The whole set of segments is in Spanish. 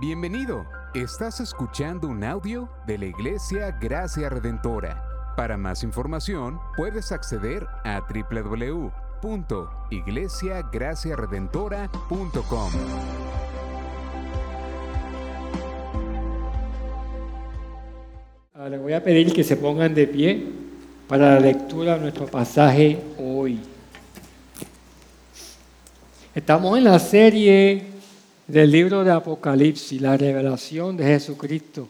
Bienvenido. Estás escuchando un audio de la Iglesia Gracia Redentora. Para más información, puedes acceder a www.iglesiagraciaredentora.com. Ahora le voy a pedir que se pongan de pie para la lectura de nuestro pasaje hoy. Estamos en la serie del libro de Apocalipsis, la revelación de Jesucristo.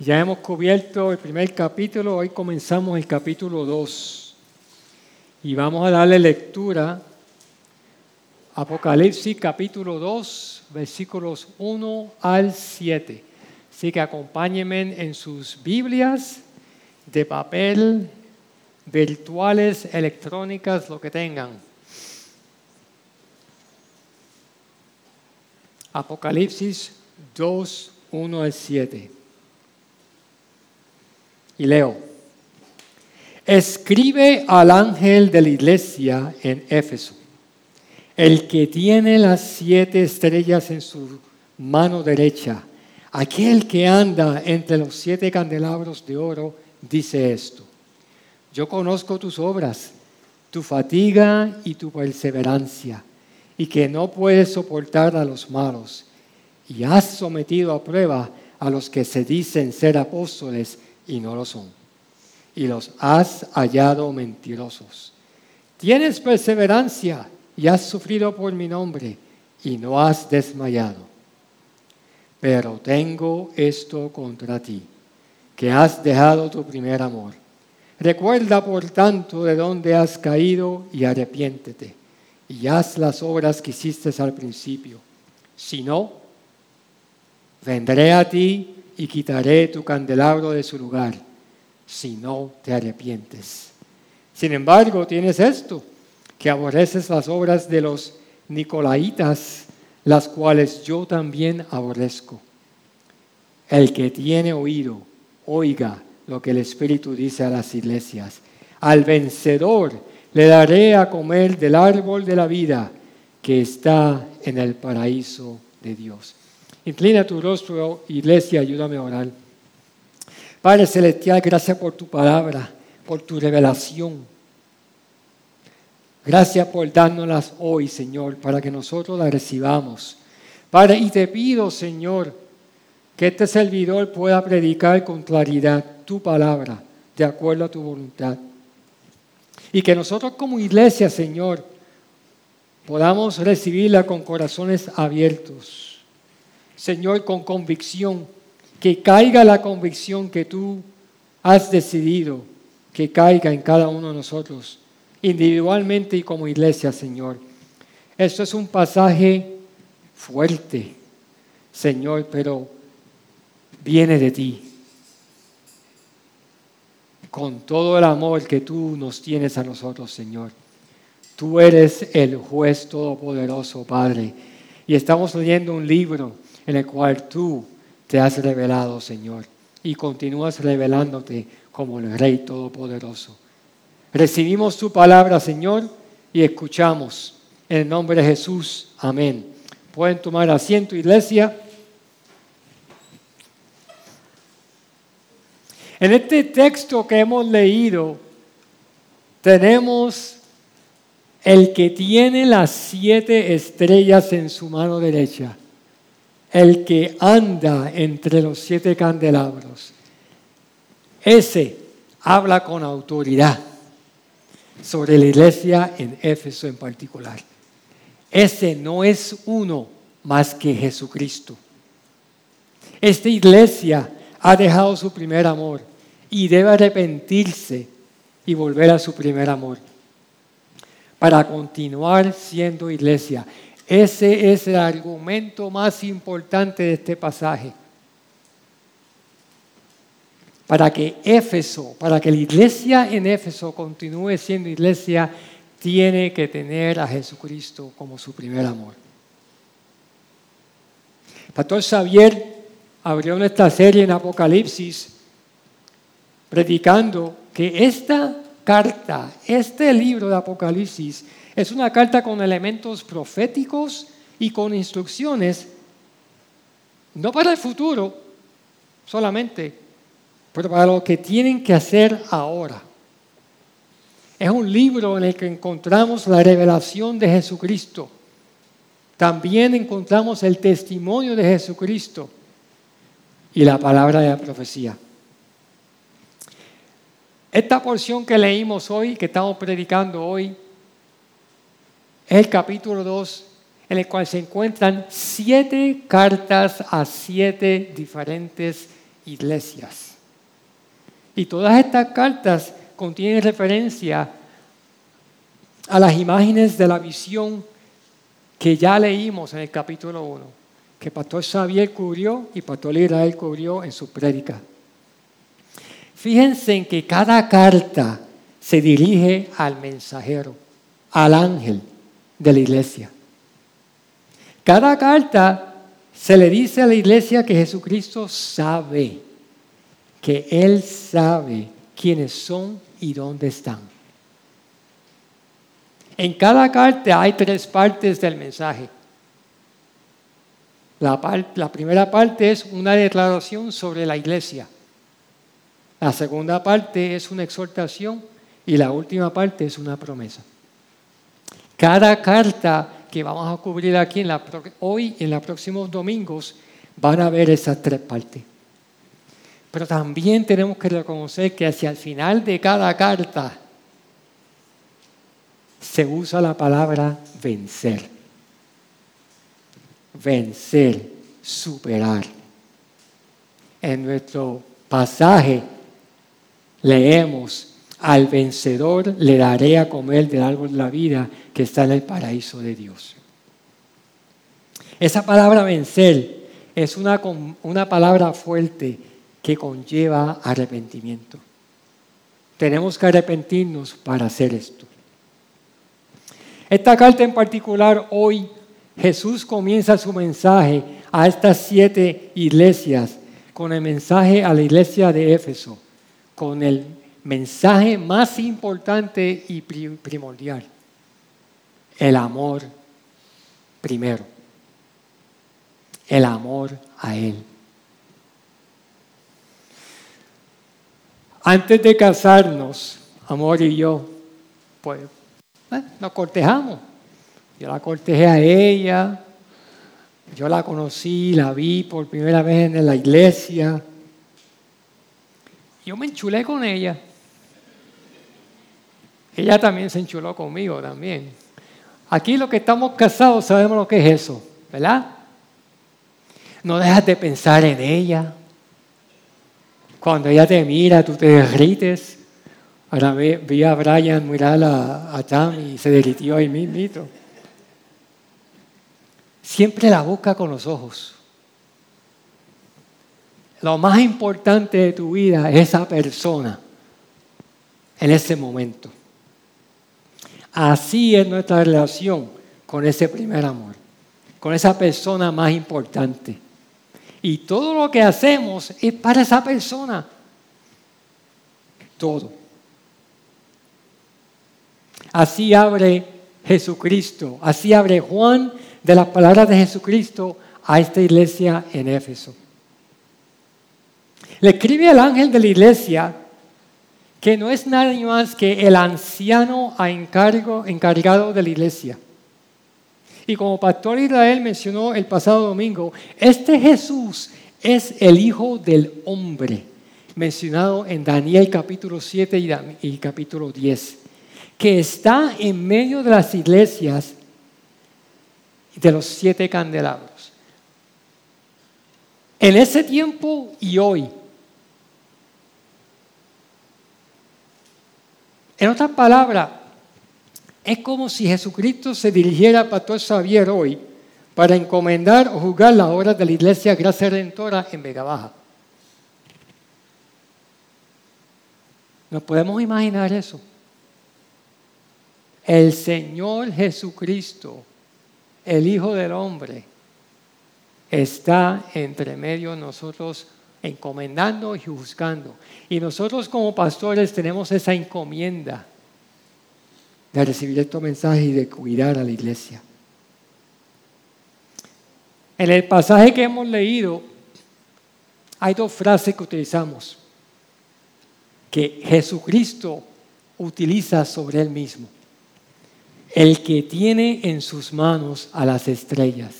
Ya hemos cubierto el primer capítulo, hoy comenzamos el capítulo 2 y vamos a darle lectura Apocalipsis capítulo 2, versículos 1 al 7. Así que acompáñenme en sus Biblias de papel, virtuales, electrónicas, lo que tengan. Apocalipsis 2, 1 al 7. Y leo. Escribe al ángel de la iglesia en Éfeso, el que tiene las siete estrellas en su mano derecha, aquel que anda entre los siete candelabros de oro, dice esto. Yo conozco tus obras, tu fatiga y tu perseverancia y que no puedes soportar a los malos, y has sometido a prueba a los que se dicen ser apóstoles y no lo son, y los has hallado mentirosos. Tienes perseverancia y has sufrido por mi nombre, y no has desmayado. Pero tengo esto contra ti, que has dejado tu primer amor. Recuerda, por tanto, de dónde has caído y arrepiéntete y haz las obras que hiciste al principio. Si no, vendré a ti y quitaré tu candelabro de su lugar, si no te arrepientes. Sin embargo, tienes esto, que aborreces las obras de los Nicolaitas, las cuales yo también aborrezco. El que tiene oído, oiga lo que el Espíritu dice a las iglesias. Al vencedor, le daré a comer del árbol de la vida que está en el paraíso de Dios. Inclina tu rostro, iglesia, ayúdame a orar. Padre Celestial, gracias por tu palabra, por tu revelación. Gracias por dárnoslas hoy, Señor, para que nosotros las recibamos. Padre, y te pido, Señor, que este servidor pueda predicar con claridad tu palabra, de acuerdo a tu voluntad. Y que nosotros como iglesia, Señor, podamos recibirla con corazones abiertos. Señor, con convicción, que caiga la convicción que tú has decidido que caiga en cada uno de nosotros, individualmente y como iglesia, Señor. Esto es un pasaje fuerte, Señor, pero viene de ti con todo el amor que tú nos tienes a nosotros, Señor. Tú eres el juez todopoderoso, Padre. Y estamos leyendo un libro en el cual tú te has revelado, Señor. Y continúas revelándote como el Rey Todopoderoso. Recibimos tu palabra, Señor, y escuchamos. En el nombre de Jesús. Amén. Pueden tomar asiento, iglesia. En este texto que hemos leído, tenemos el que tiene las siete estrellas en su mano derecha, el que anda entre los siete candelabros. Ese habla con autoridad sobre la iglesia en Éfeso en particular. Ese no es uno más que Jesucristo. Esta iglesia ha dejado su primer amor y debe arrepentirse y volver a su primer amor para continuar siendo iglesia. Ese es el argumento más importante de este pasaje. Para que Éfeso, para que la iglesia en Éfeso continúe siendo iglesia, tiene que tener a Jesucristo como su primer amor. Pastor Xavier abrió nuestra serie en Apocalipsis predicando que esta carta, este libro de Apocalipsis, es una carta con elementos proféticos y con instrucciones no para el futuro solamente, pero para lo que tienen que hacer ahora. Es un libro en el que encontramos la revelación de Jesucristo. También encontramos el testimonio de Jesucristo y la palabra de la profecía. Esta porción que leímos hoy, que estamos predicando hoy, es el capítulo 2, en el cual se encuentran siete cartas a siete diferentes iglesias. Y todas estas cartas contienen referencia a las imágenes de la visión que ya leímos en el capítulo 1, que Pastor Xavier cubrió y Pastor Israel cubrió en su prédica. Fíjense en que cada carta se dirige al mensajero, al ángel de la iglesia. Cada carta se le dice a la iglesia que Jesucristo sabe, que Él sabe quiénes son y dónde están. En cada carta hay tres partes del mensaje. La, la, primera parte es una declaración sobre la iglesia. La segunda parte es una exhortación y la última parte es una promesa. Cada carta que vamos a cubrir aquí hoy en los próximos domingos van a ver esas tres partes. Pero también tenemos que reconocer que hacia el final de cada carta se usa la palabra vencer. Vencer, superar. En nuestro pasaje leemos, al vencedor le daré a comer del árbol de la vida que está en el paraíso de Dios. Esa palabra vencer es una, una palabra fuerte que conlleva arrepentimiento. Tenemos que arrepentirnos para hacer esto. Esta carta en particular, hoy Jesús comienza su mensaje a estas siete iglesias con el mensaje a la iglesia de Éfeso, con el mensaje más importante y primordial, el amor primero, el amor a Él. Antes de casarnos, Amor y yo, pues eh, nos cortejamos. Yo la cortejé a ella, yo la conocí, la vi por primera vez en la iglesia. Yo me enchulé con ella. Ella también se enchuló conmigo también. Aquí los que estamos casados sabemos lo que es eso, ¿verdad? No dejas de pensar en ella, cuando ella te mira, tú te derrites. Ahora vi, a Brian mirar a, a Tam y se derritió ahí mismo. Siempre la busca con los ojos. Lo más importante de tu vida es esa persona en ese momento. Así es nuestra relación con ese primer amor, con esa persona más importante. Y todo lo que hacemos es para esa persona. Todo. Así abre Jesucristo, así abre Juan de las palabras de Jesucristo a esta iglesia en Éfeso. Le escribe al ángel de la iglesia que no es nada más que el anciano a encargado de la iglesia. Y como Pastor Israel mencionó el pasado domingo, este Jesús es el Hijo del Hombre, mencionado en Daniel capítulo 7 y capítulo 10, que está en medio de las iglesias de los siete candelabros. En ese tiempo y hoy. En otras palabras, es como si Jesucristo se dirigiera al pastor Xavier hoy para encomendar o juzgar la obra de la Iglesia Gracia Redentora en Vega Baja. ¿Nos podemos imaginar eso? El Señor Jesucristo, el Hijo del Hombre, está entre medio de nosotros encomendando y juzgando. Y nosotros como pastores tenemos esa encomienda de recibir estos mensajes y de cuidar a la iglesia. En el pasaje que hemos leído hay dos frases que utilizamos que Jesucristo utiliza sobre él mismo. El que tiene en sus manos a las estrellas,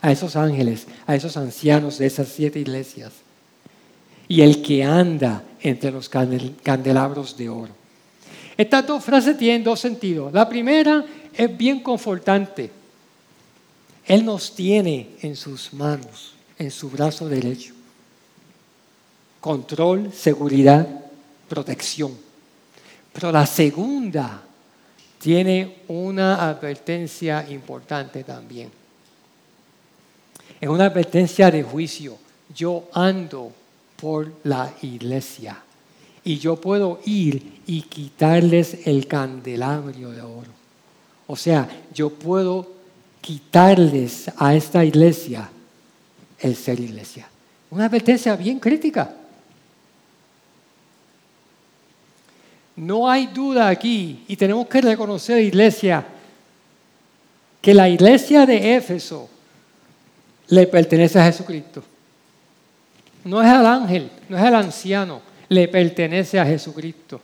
a esos ángeles, a esos ancianos de esas siete iglesias, y el que anda entre los candelabros de oro. Estas dos frases tienen dos sentidos. La primera es bien confortante. Él nos tiene en sus manos, en su brazo derecho. Control, seguridad, protección. Pero la segunda tiene una advertencia importante también. Es una advertencia de juicio. Yo ando por la iglesia y yo puedo ir y quitarles el candelabro de oro. O sea, yo puedo quitarles a esta iglesia el ser iglesia. Una advertencia bien crítica. No hay duda aquí, y tenemos que reconocer, iglesia, que la iglesia de Éfeso le pertenece a Jesucristo. No es al ángel, no es al anciano, le pertenece a Jesucristo.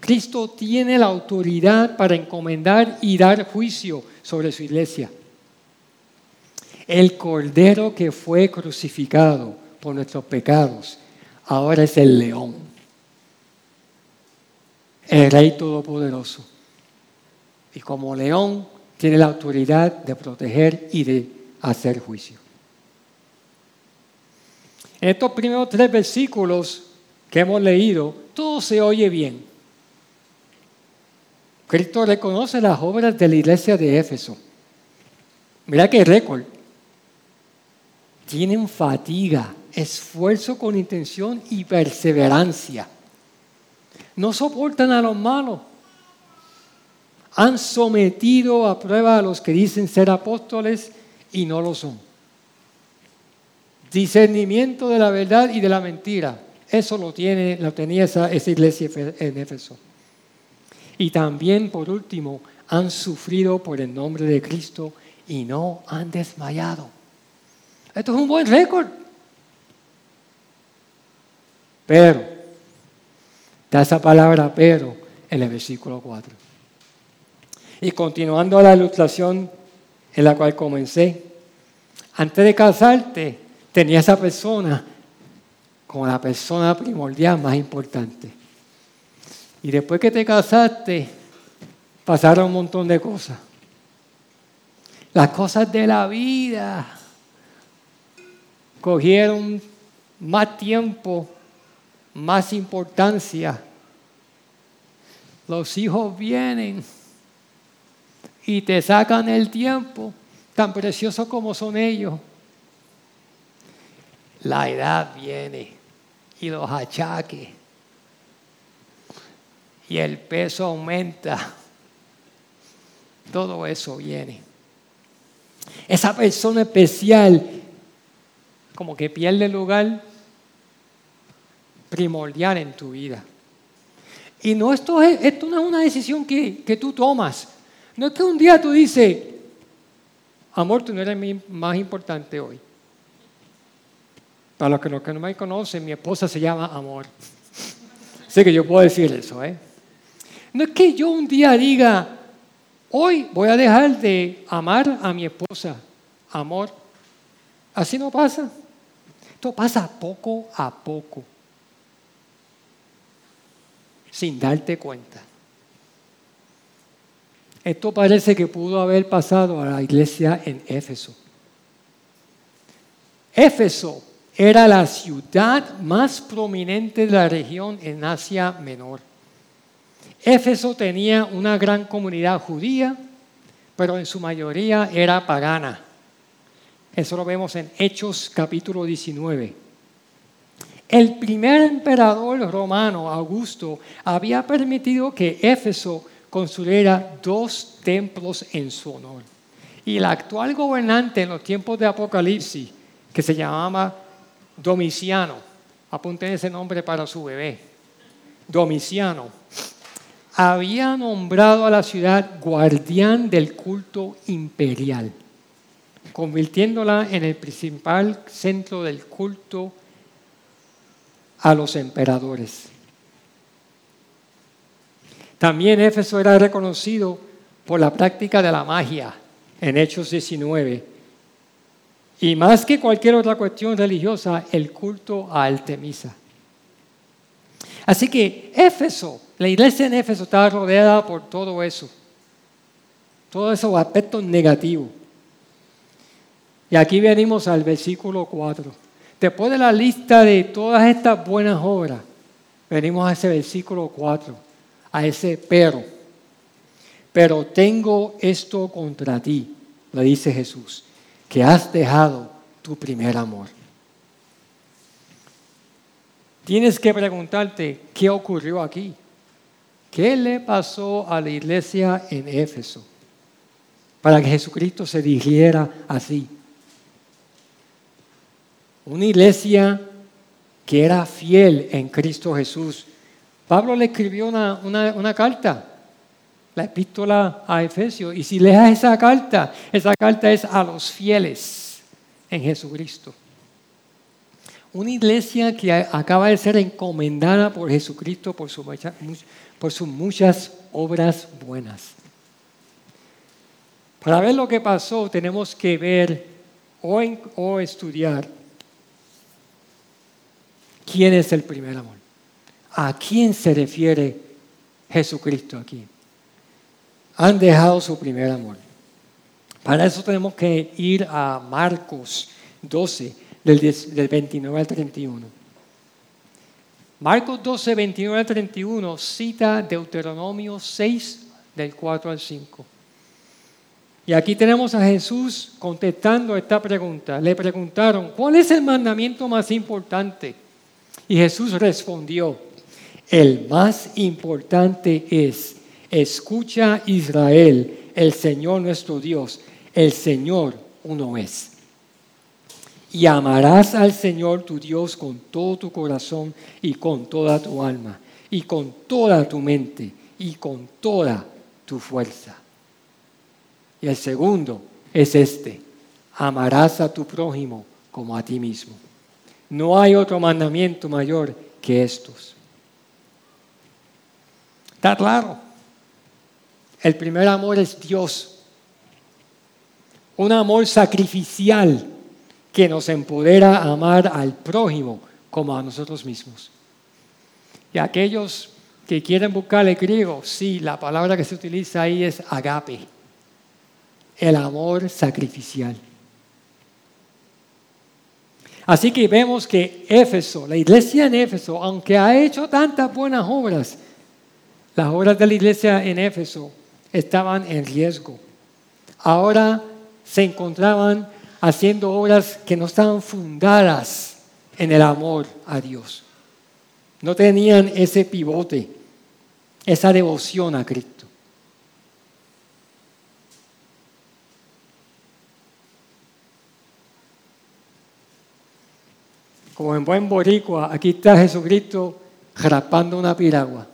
Cristo tiene la autoridad para encomendar y dar juicio sobre su iglesia. El cordero que fue crucificado por nuestros pecados ahora es el león el Rey Todopoderoso. Y como león tiene la autoridad de proteger y de hacer juicio. En estos primeros tres versículos que hemos leído, todo se oye bien. Cristo reconoce las obras de la iglesia de Éfeso. Mira qué récord. Tienen fatiga, esfuerzo con intención y perseverancia no soportan a los malos. Han sometido a prueba a los que dicen ser apóstoles y no lo son. Discernimiento de la verdad y de la mentira. Eso lo, tiene, lo tenía esa, iglesia en Éfeso. Y también, por último, han sufrido por el nombre de Cristo y no han desmayado. Esto es un buen récord. Pero Da esa palabra pero en el versículo 4. Y continuando la ilustración en la cual comencé, antes de casarte tenía esa persona como la persona primordial más importante. Y después que te casaste, pasaron un montón de cosas. Las cosas de la vida cogieron más tiempo más importancia. Los hijos vienen y te sacan el tiempo, tan precioso como son ellos. La edad viene y los achaques y el peso aumenta. Todo eso viene. Esa persona especial como que pierde lugar primordial en tu vida. Y no, esto, es, esto no es una decisión que, que tú tomas. No es que un día tú dices, amor, tú no eres más importante hoy. Para los que, no me conocen, mi esposa se llama Amor. sé que yo puedo decir eso, ¿eh? No es que yo un día diga, hoy voy a dejar de amar a mi esposa. Amor. Así no pasa. Esto pasa poco a poco sin darte cuenta. Esto parece que pudo haber pasado a la iglesia en Éfeso. Éfeso era la ciudad más prominente de la región en Asia Menor. Éfeso tenía una gran comunidad judía, pero en su mayoría era pagana. Eso lo vemos en Hechos capítulo 19. El primer emperador romano, Augusto, había permitido que Éfeso construyera dos templos en su honor. Y el actual gobernante en los tiempos de Apocalipsis, que se llamaba Domiciano, apunten ese nombre para su bebé, Domiciano, había nombrado a la ciudad guardián del culto imperial. convirtiéndola en el principal centro del culto a los emperadores. También Éfeso era reconocido por la práctica de la magia en Hechos 19. Y más que cualquier otra cuestión religiosa, el culto a Artemisa. Así que Éfeso, la iglesia en Éfeso estaba rodeada por todo eso, todos esos aspectos negativos. Y aquí venimos al versículo 4. Después de la lista de todas estas buenas obras, venimos a ese versículo 4, a ese pero. Pero tengo esto contra ti, le dice Jesús, que has dejado tu primer amor. Tienes que preguntarte qué ocurrió aquí. ¿Qué le pasó a la iglesia en Éfeso para que Jesucristo se dirigiera así? Una iglesia que era fiel en Cristo Jesús. Pablo le escribió una, una carta la epístola a Efesios. Y si leas esa carta, esa carta es a los fieles en Jesucristo. Una iglesia que acaba de ser encomendada por Jesucristo por, sus muchas obras buenas. Para ver lo que pasó, tenemos que ver o estudiar quién es el primer amor. ¿A quién se refiere Jesucristo aquí? Han dejado su primer amor. Para eso tenemos que ir a Marcos 12, del, 29 al 31. Marcos 12, 29 al 31 cita Deuteronomio 6, del 4 al 5. Y aquí tenemos a Jesús contestando esta pregunta. Le preguntaron, ¿cuál es el mandamiento más importante? Y Jesús respondió, el más importante es, Escucha Israel, el Señor nuestro Dios, el Señor uno es. Y amarás al Señor tu Dios con todo tu corazón y con toda tu alma y con toda tu mente y con toda tu fuerza. Y el segundo es este, amarás a tu prójimo como a ti mismo. No hay otro mandamiento mayor que estos. ¿Está claro? El primer amor es Dios. Un amor sacrificial que nos empodera a amar al prójimo como a nosotros mismos. Y aquellos que quieren buscar el griego, sí, la palabra que se utiliza ahí es agape, el amor sacrificial. Así que vemos que Éfeso, la iglesia en Éfeso, aunque ha hecho tantas buenas obras, las obras de la iglesia en Éfeso estaban en riesgo. Ahora se encontraban haciendo obras que no estaban fundadas en el amor a Dios. No tenían ese pivote, esa devoción a Cristo. Como en buen boricua, aquí está Jesucristo rapando una piragua.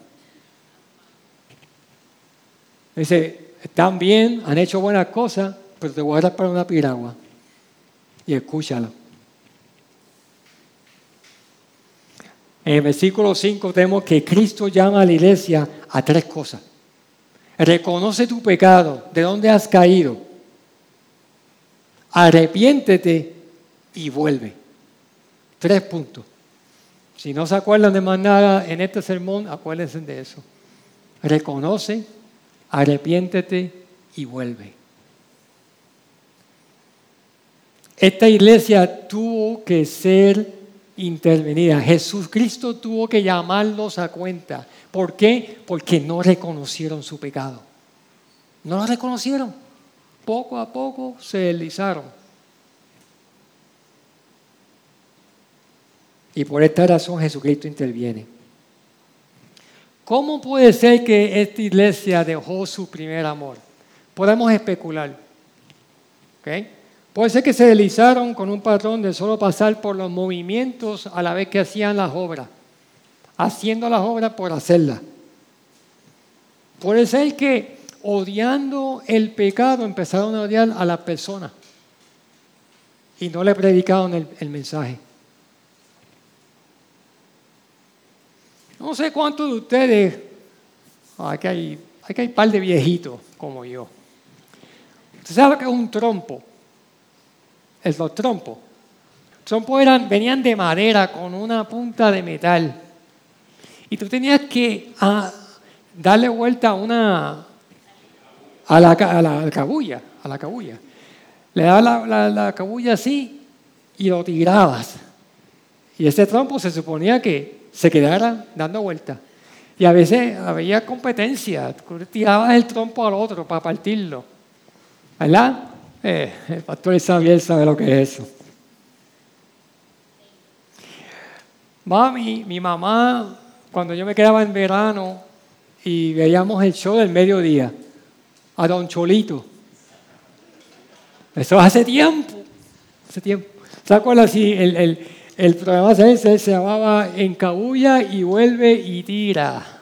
Dice, están bien, han hecho buenas cosas, pero te voy a dar para una piragua. Y escúchalo. En el versículo 5 tenemos que Cristo llama a la iglesia a tres cosas. Reconoce tu pecado, de dónde has caído. Arrepiéntete y vuelve. Tres puntos. Si no se acuerdan de más nada en este sermón, acuérdense de eso. Reconoce, arrepiéntete y vuelve. Esta iglesia tuvo que ser intervenida. Jesucristo tuvo que llamarlos a cuenta. ¿Por qué? Porque no reconocieron su pecado. No lo reconocieron. Poco a poco se deslizaron. Y por esta razón Jesucristo interviene. ¿Cómo puede ser que esta iglesia dejó su primer amor? Podemos especular. Puede ser que se deslizaron con un patrón de solo pasar por los movimientos a la vez que hacían las obras, haciendo las obras por hacerlas. Puede ser que odiando el pecado empezaron a odiar a la persona. y no le predicaron el, el mensaje. No sé cuántos de ustedes, aquí hay, aquí hay un par de viejitos como yo. ¿Usted sabe que es un trompo? Es los trompos. Trompos eran, venían de madera con una punta de metal. Y tú tenías que ah, darle vuelta a una a la, a la cabulla, a la cabulla. Le dabas la, la, cabulla así y lo tirabas. Y ese trompo se suponía que se quedara dando vuelta. Y a veces había competencia, tirabas el trompo al otro para partirlo. ¿Verdad? Eh, el pastor sabe lo que es eso. Mami, mi mamá, cuando yo me quedaba en verano y veíamos el show del mediodía, a Don Cholito. Eso hace tiempo, hace tiempo. ¿Se acuerdan? El, el, el programa se, se llamaba Encabulla y vuelve y tira.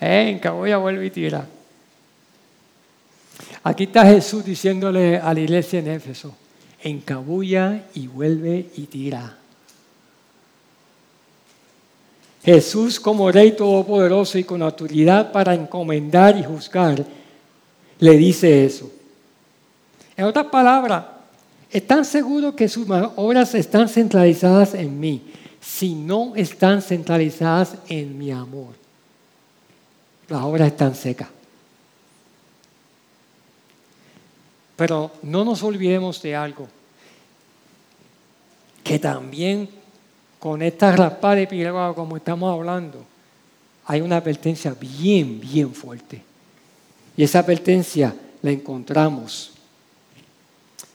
¿Eh? Encabulla, vuelve y tira. Aquí está Jesús diciéndole a la iglesia en Éfeso, encabulla y vuelve y tira. Jesús como Rey Todopoderoso y con autoridad para encomendar y juzgar, le dice eso. En otras palabras, están seguros que sus obras están centralizadas en mí, si no están centralizadas en mi amor. Las obras están secas. Pero no nos olvidemos de algo, que también con esta raspada de piedra como estamos hablando, hay una advertencia bien, bien fuerte. Y esa advertencia la encontramos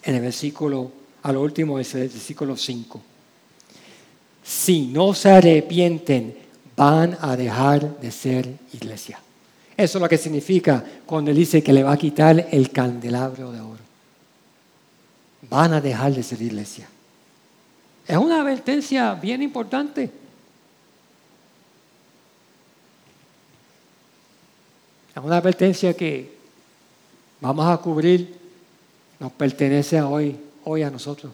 en el versículo, a lo último es el versículo 5. Si no se arrepienten, van a dejar de ser iglesia. Eso es lo que significa cuando él dice que le va a quitar el candelabro de oro. Van a dejar de ser iglesia. Es una advertencia bien importante. Es una advertencia que vamos a cubrir, nos pertenece hoy, hoy a nosotros,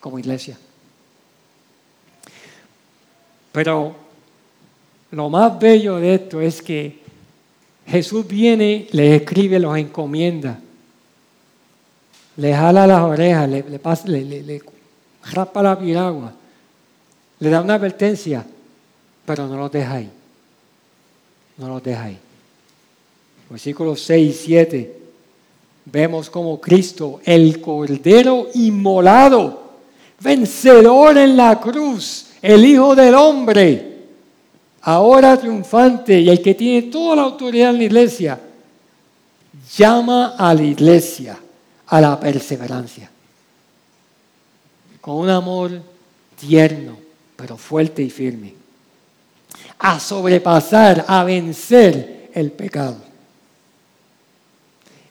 como iglesia. Pero lo más bello de esto es que Jesús viene, le escribe, los encomienda, le jala las orejas, le, le, le rapa la piragua, le da una advertencia, pero no los deja ahí. No los deja ahí. Versículos 6 y 7, vemos como Cristo, el Cordero inmolado, vencedor en la cruz, el Hijo del Hombre, ahora triunfante y el que tiene toda la autoridad en la iglesia, llama a la iglesia a la perseverancia con un amor tierno, pero fuerte y firme, a sobrepasar, a vencer el pecado.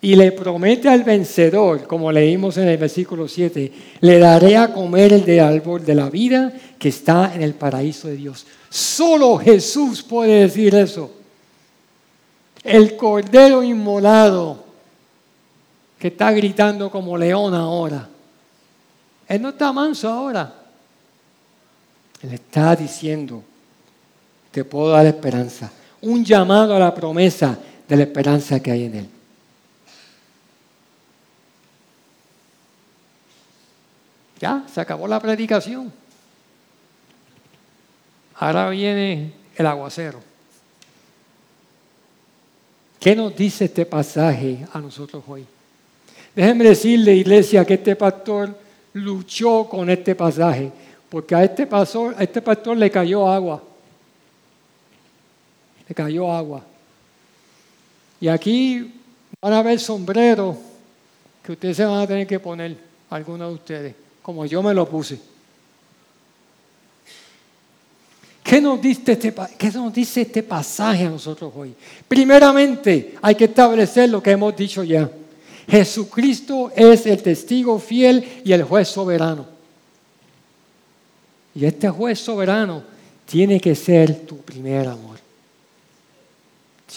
Y le promete al vencedor, como leímos en el versículo 7, le daré a comer el de árbol de la vida que está en el paraíso de Dios. Solo Jesús puede decir eso. El cordero inmolado que está gritando como león ahora él no está manso ahora. Él está diciendo, te puedo dar esperanza. Un llamado a la promesa de la esperanza que hay en Él. Ya, se acabó la predicación. Ahora viene el aguacero. ¿Qué nos dice este pasaje a nosotros hoy? Déjenme decirle, iglesia, que este pastor luchó con este pasaje, porque a este pastor, a este pastor le cayó agua. Le cayó agua. Y aquí van a ver sombreros que ustedes se van a tener que poner, algunos de ustedes, como yo me lo puse. ¿Qué nos, dice este, ¿Qué nos dice este pasaje a nosotros hoy? Primeramente, hay que establecer lo que hemos dicho ya. Jesucristo es el testigo fiel y el juez soberano. Y este juez soberano tiene que ser tu primer amor.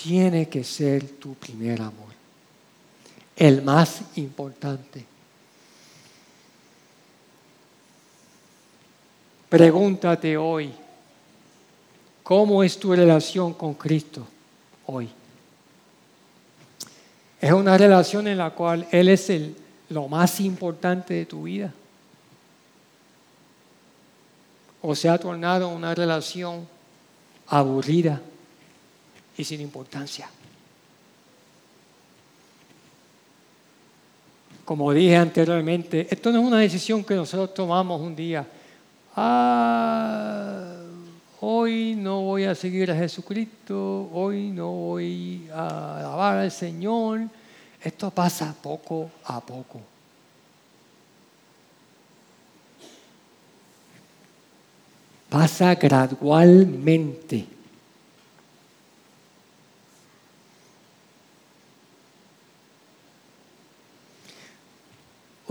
Tiene que ser tu primer amor. El más importante. Pregúntate hoy, ¿cómo es tu relación con Cristo hoy? Es una relación en la cual Él es el, lo más importante de tu vida. O se ha tornado una relación aburrida y sin importancia. Como dije anteriormente, esto no es una decisión que nosotros tomamos un día. Ah, hoy no voy a seguir a Jesucristo, hoy no voy a alabar al Señor. Esto pasa poco a poco. Pasa gradualmente.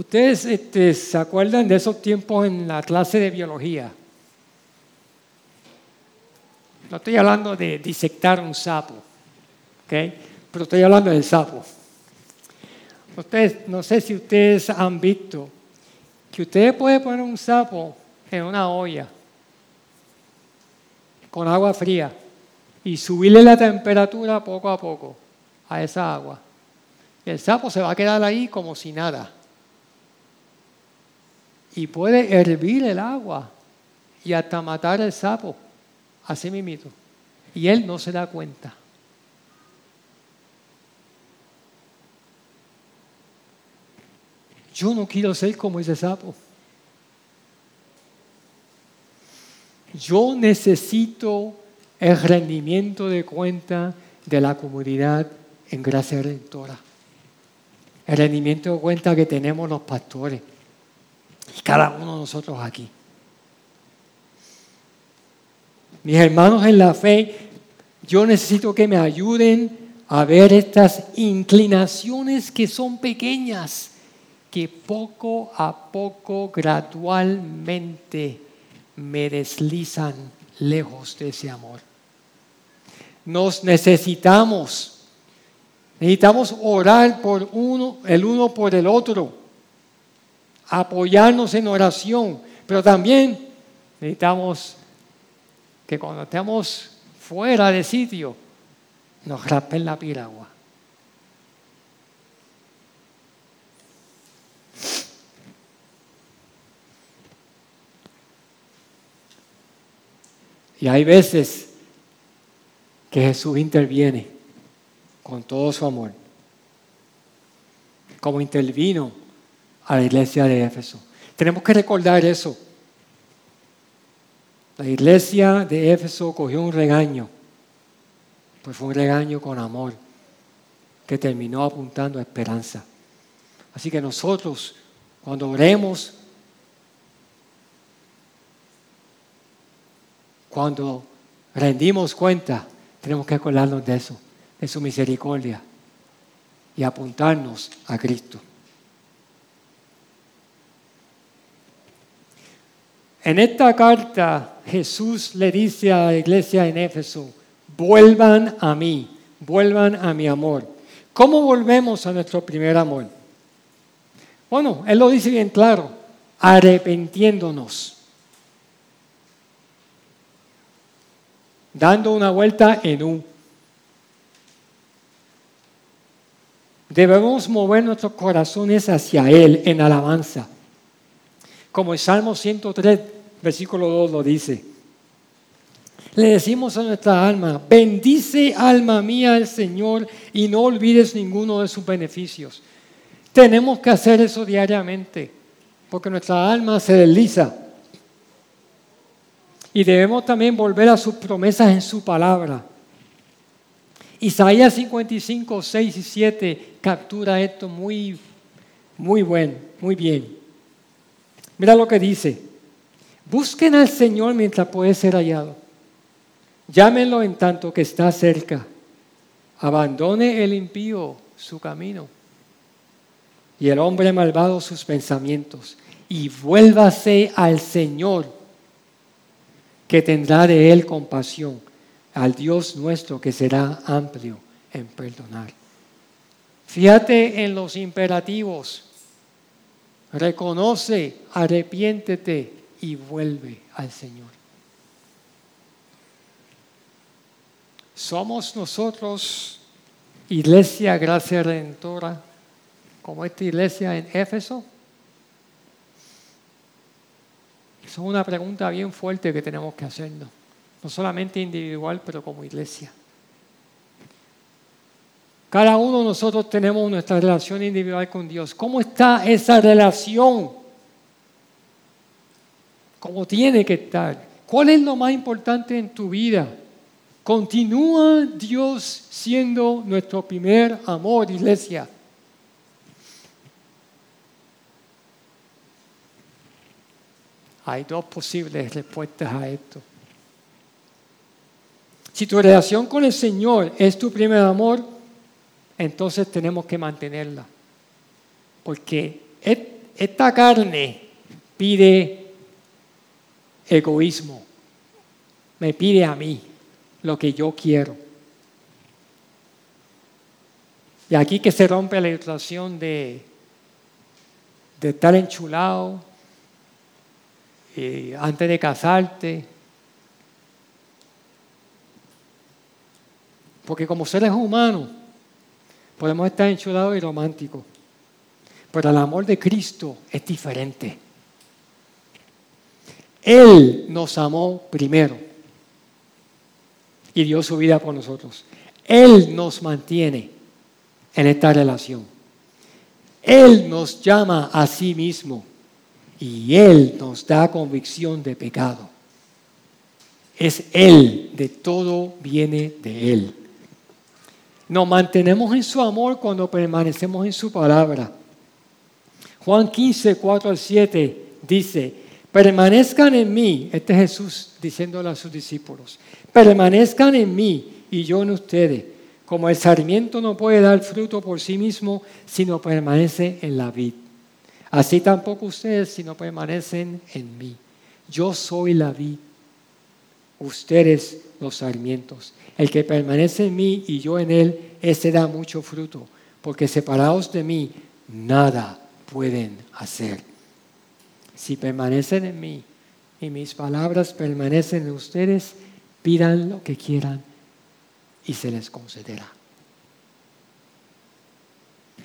Ustedes este, se acuerdan de esos tiempos en la clase de biología. No estoy hablando de disectar un sapo, ¿ok? pero estoy hablando del sapo. Ustedes, no sé si ustedes han visto que ustedes pueden poner un sapo en una olla con agua fría y subirle la temperatura poco a poco a esa agua. El sapo se va a quedar ahí como si nada y puede hervir el agua y hasta matar el sapo, así mismo. Y él no se da cuenta. Yo no quiero ser como ese sapo. Yo necesito el rendimiento de cuenta de la comunidad en gracia redentora. El rendimiento de cuenta que tenemos los pastores y cada uno de nosotros aquí. Mis hermanos en la fe, yo necesito que me ayuden a ver estas inclinaciones que son pequeñas, que poco a poco, gradualmente, me deslizan lejos de ese amor. Nos necesitamos. Necesitamos orar por uno, el uno por el otro apoyarnos en oración, pero también necesitamos que cuando estemos fuera de sitio, nos raspen la piragua. Y hay veces que Jesús interviene con todo su amor, como intervino a la iglesia de Éfeso. Tenemos que recordar eso. La iglesia de Éfeso cogió un regaño, pues fue un regaño con amor, que terminó apuntando a esperanza. Así que nosotros, cuando oremos, cuando rendimos cuenta, tenemos que acordarnos de eso, de su misericordia y apuntarnos a Cristo. En esta carta Jesús le dice a la iglesia en Éfeso, vuelvan a mí, vuelvan a mi amor. ¿Cómo volvemos a nuestro primer amor? Bueno, Él lo dice bien claro, arrepentiéndonos, dando una vuelta en un. Debemos mover nuestros corazones hacia Él en alabanza. Como el Salmo 103 versículo 2 lo dice. Le decimos a nuestra alma, bendice alma mía al Señor y no olvides ninguno de sus beneficios. Tenemos que hacer eso diariamente, porque nuestra alma se desliza. Y debemos también volver a sus promesas en su palabra. Isaías 55, 6 y 7 captura esto muy, muy bueno, muy bien. Mira lo que dice. Busquen al Señor mientras puede ser hallado. Llámenlo en tanto que está cerca. Abandone el impío su camino y el hombre malvado sus pensamientos y vuélvase al Señor que tendrá de él compasión, al Dios nuestro que será amplio en perdonar. Fíjate en los imperativos. Reconoce, arrepiéntete y vuelve al Señor. Somos nosotros, Iglesia Gracia Redentora, como esta iglesia en Éfeso. Esa es una pregunta bien fuerte que tenemos que hacernos, no solamente individual, pero como iglesia. Cada uno de nosotros tenemos nuestra relación individual con Dios. ¿Cómo está esa relación? ¿Cómo tiene que estar? ¿Cuál es lo más importante en tu vida? ¿Continúa Dios siendo nuestro primer amor, iglesia? Hay dos posibles respuestas a esto. Si tu relación con el Señor es tu primer amor, entonces tenemos que mantenerla. Porque esta carne pide egoísmo, me pide a mí lo que yo quiero. Y aquí que se rompe la ilustración de, de estar enchulado eh, antes de casarte. Porque como seres humanos podemos estar enchulados y románticos, pero el amor de Cristo es diferente. Él nos amó primero y dio su vida por nosotros. Él nos mantiene en esta relación. Él nos llama a sí mismo y Él nos da convicción de pecado. Es Él, de todo viene de Él. Nos mantenemos en su amor cuando permanecemos en su palabra. Juan 15, 4 al 7 dice, permanezcan en mí, este es Jesús diciéndole a sus discípulos, permanezcan en mí y yo en ustedes, como el sarmiento no puede dar fruto por sí mismo, sino permanece en la vid. Así tampoco ustedes si no permanecen en mí. Yo soy la vid, ustedes los sarmientos. El que permanece en mí y yo en él, ese da mucho fruto, porque separados de mí, nada pueden hacer. Si permanecen en mí y mis palabras permanecen en ustedes, pidan lo que quieran y se les concederá.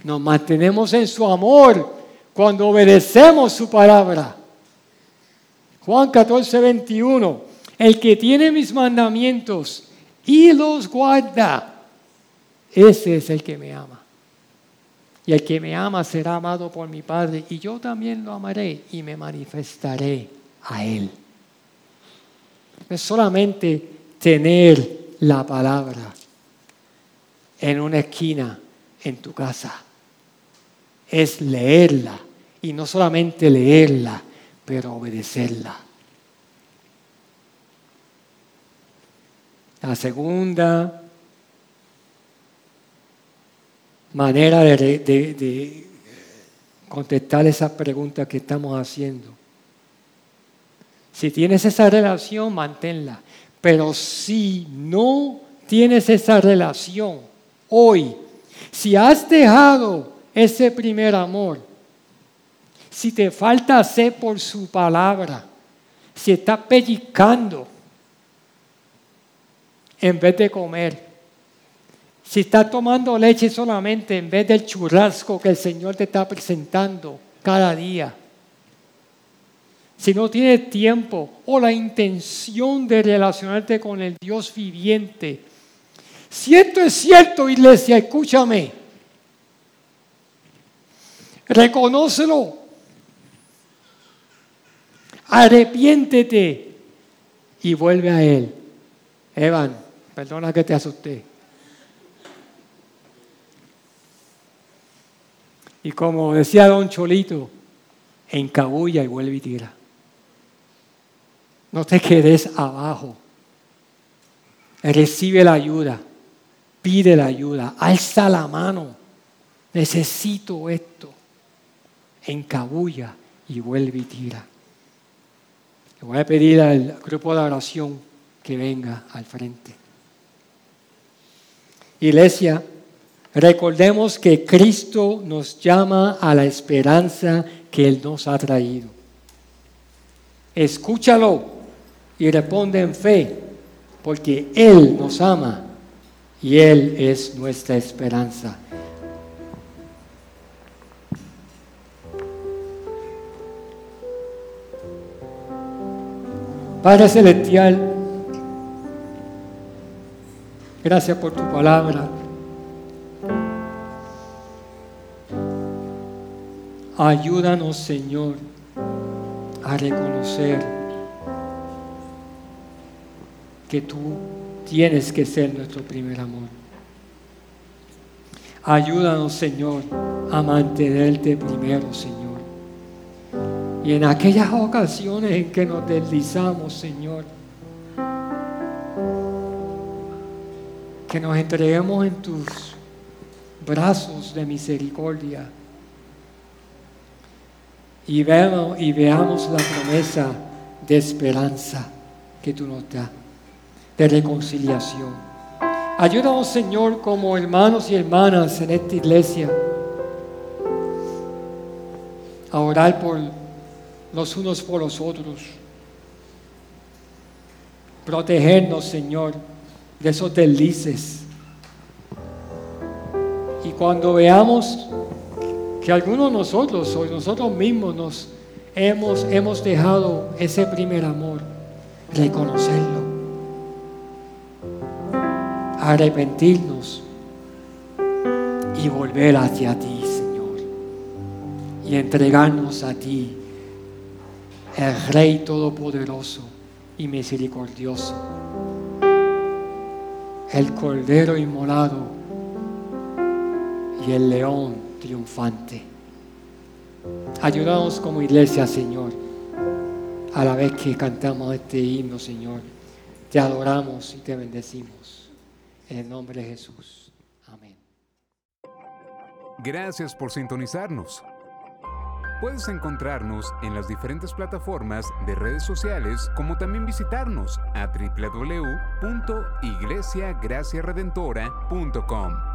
Nos mantenemos en su amor cuando obedecemos su palabra. Juan 14, 21. El que tiene mis mandamientos y los guarda, ese es el que me ama. Y el que me ama será amado por mi Padre, y yo también lo amaré y me manifestaré a Él. Es solamente tener la palabra en una esquina en tu casa es leerla y no solamente leerla, pero obedecerla. La segunda manera de, contestar esa pregunta que estamos haciendo. Si tienes esa relación, manténla. Pero si no tienes esa relación hoy, si has dejado ese primer amor. Si te falta sed por su palabra, si estás pellizcando en vez de comer, si estás tomando leche solamente en vez del churrasco que el Señor te está presentando cada día, si no tienes tiempo o la intención de relacionarte con el Dios viviente, si esto es cierto, iglesia, escúchame Reconócelo. Arrepiéntete y vuelve a Él. Evan, perdona que te asusté. Y como decía don Cholito, encabulla y vuelve y tira. No te quedes abajo. Recibe la ayuda. Pide la ayuda. Alza la mano. Necesito esto encabulla y vuelve y tira. Le voy a pedir al grupo de oración que venga al frente. Iglesia, recordemos que Cristo nos llama a la esperanza que Él nos ha traído. Escúchalo y responde en fe, porque Él nos ama y Él es nuestra esperanza. Padre Celestial, gracias por tu palabra. Ayúdanos, Señor, a reconocer que tú tienes que ser nuestro primer amor. Ayúdanos, Señor, a mantenerte primero, Señor. Y en aquellas ocasiones en que nos deslizamos, Señor, que nos entreguemos en tus brazos de misericordia y veamos, y veamos la promesa de esperanza que tú nos das, de reconciliación. Ayúdanos, Señor, como hermanos y hermanas en esta iglesia, a orar por los unos por los otros. Protegernos, Señor, de esos deslices. Y cuando veamos que algunos de nosotros o nosotros mismos nos hemos, hemos dejado ese primer amor, reconocerlo, arrepentirnos y volver hacia ti, Señor, y entregarnos a ti el Rey Todopoderoso y Misericordioso, el Cordero Inmolado y el León triunfante. Ayúdanos como iglesia, Señor, a la vez que cantamos este himno, Señor. Te adoramos y te bendecimos. En el nombre de Jesús. Amén. Gracias por sintonizarnos. Puedes encontrarnos en las diferentes plataformas de redes sociales, como también visitarnos a www.iglesiagraciaredentora.com.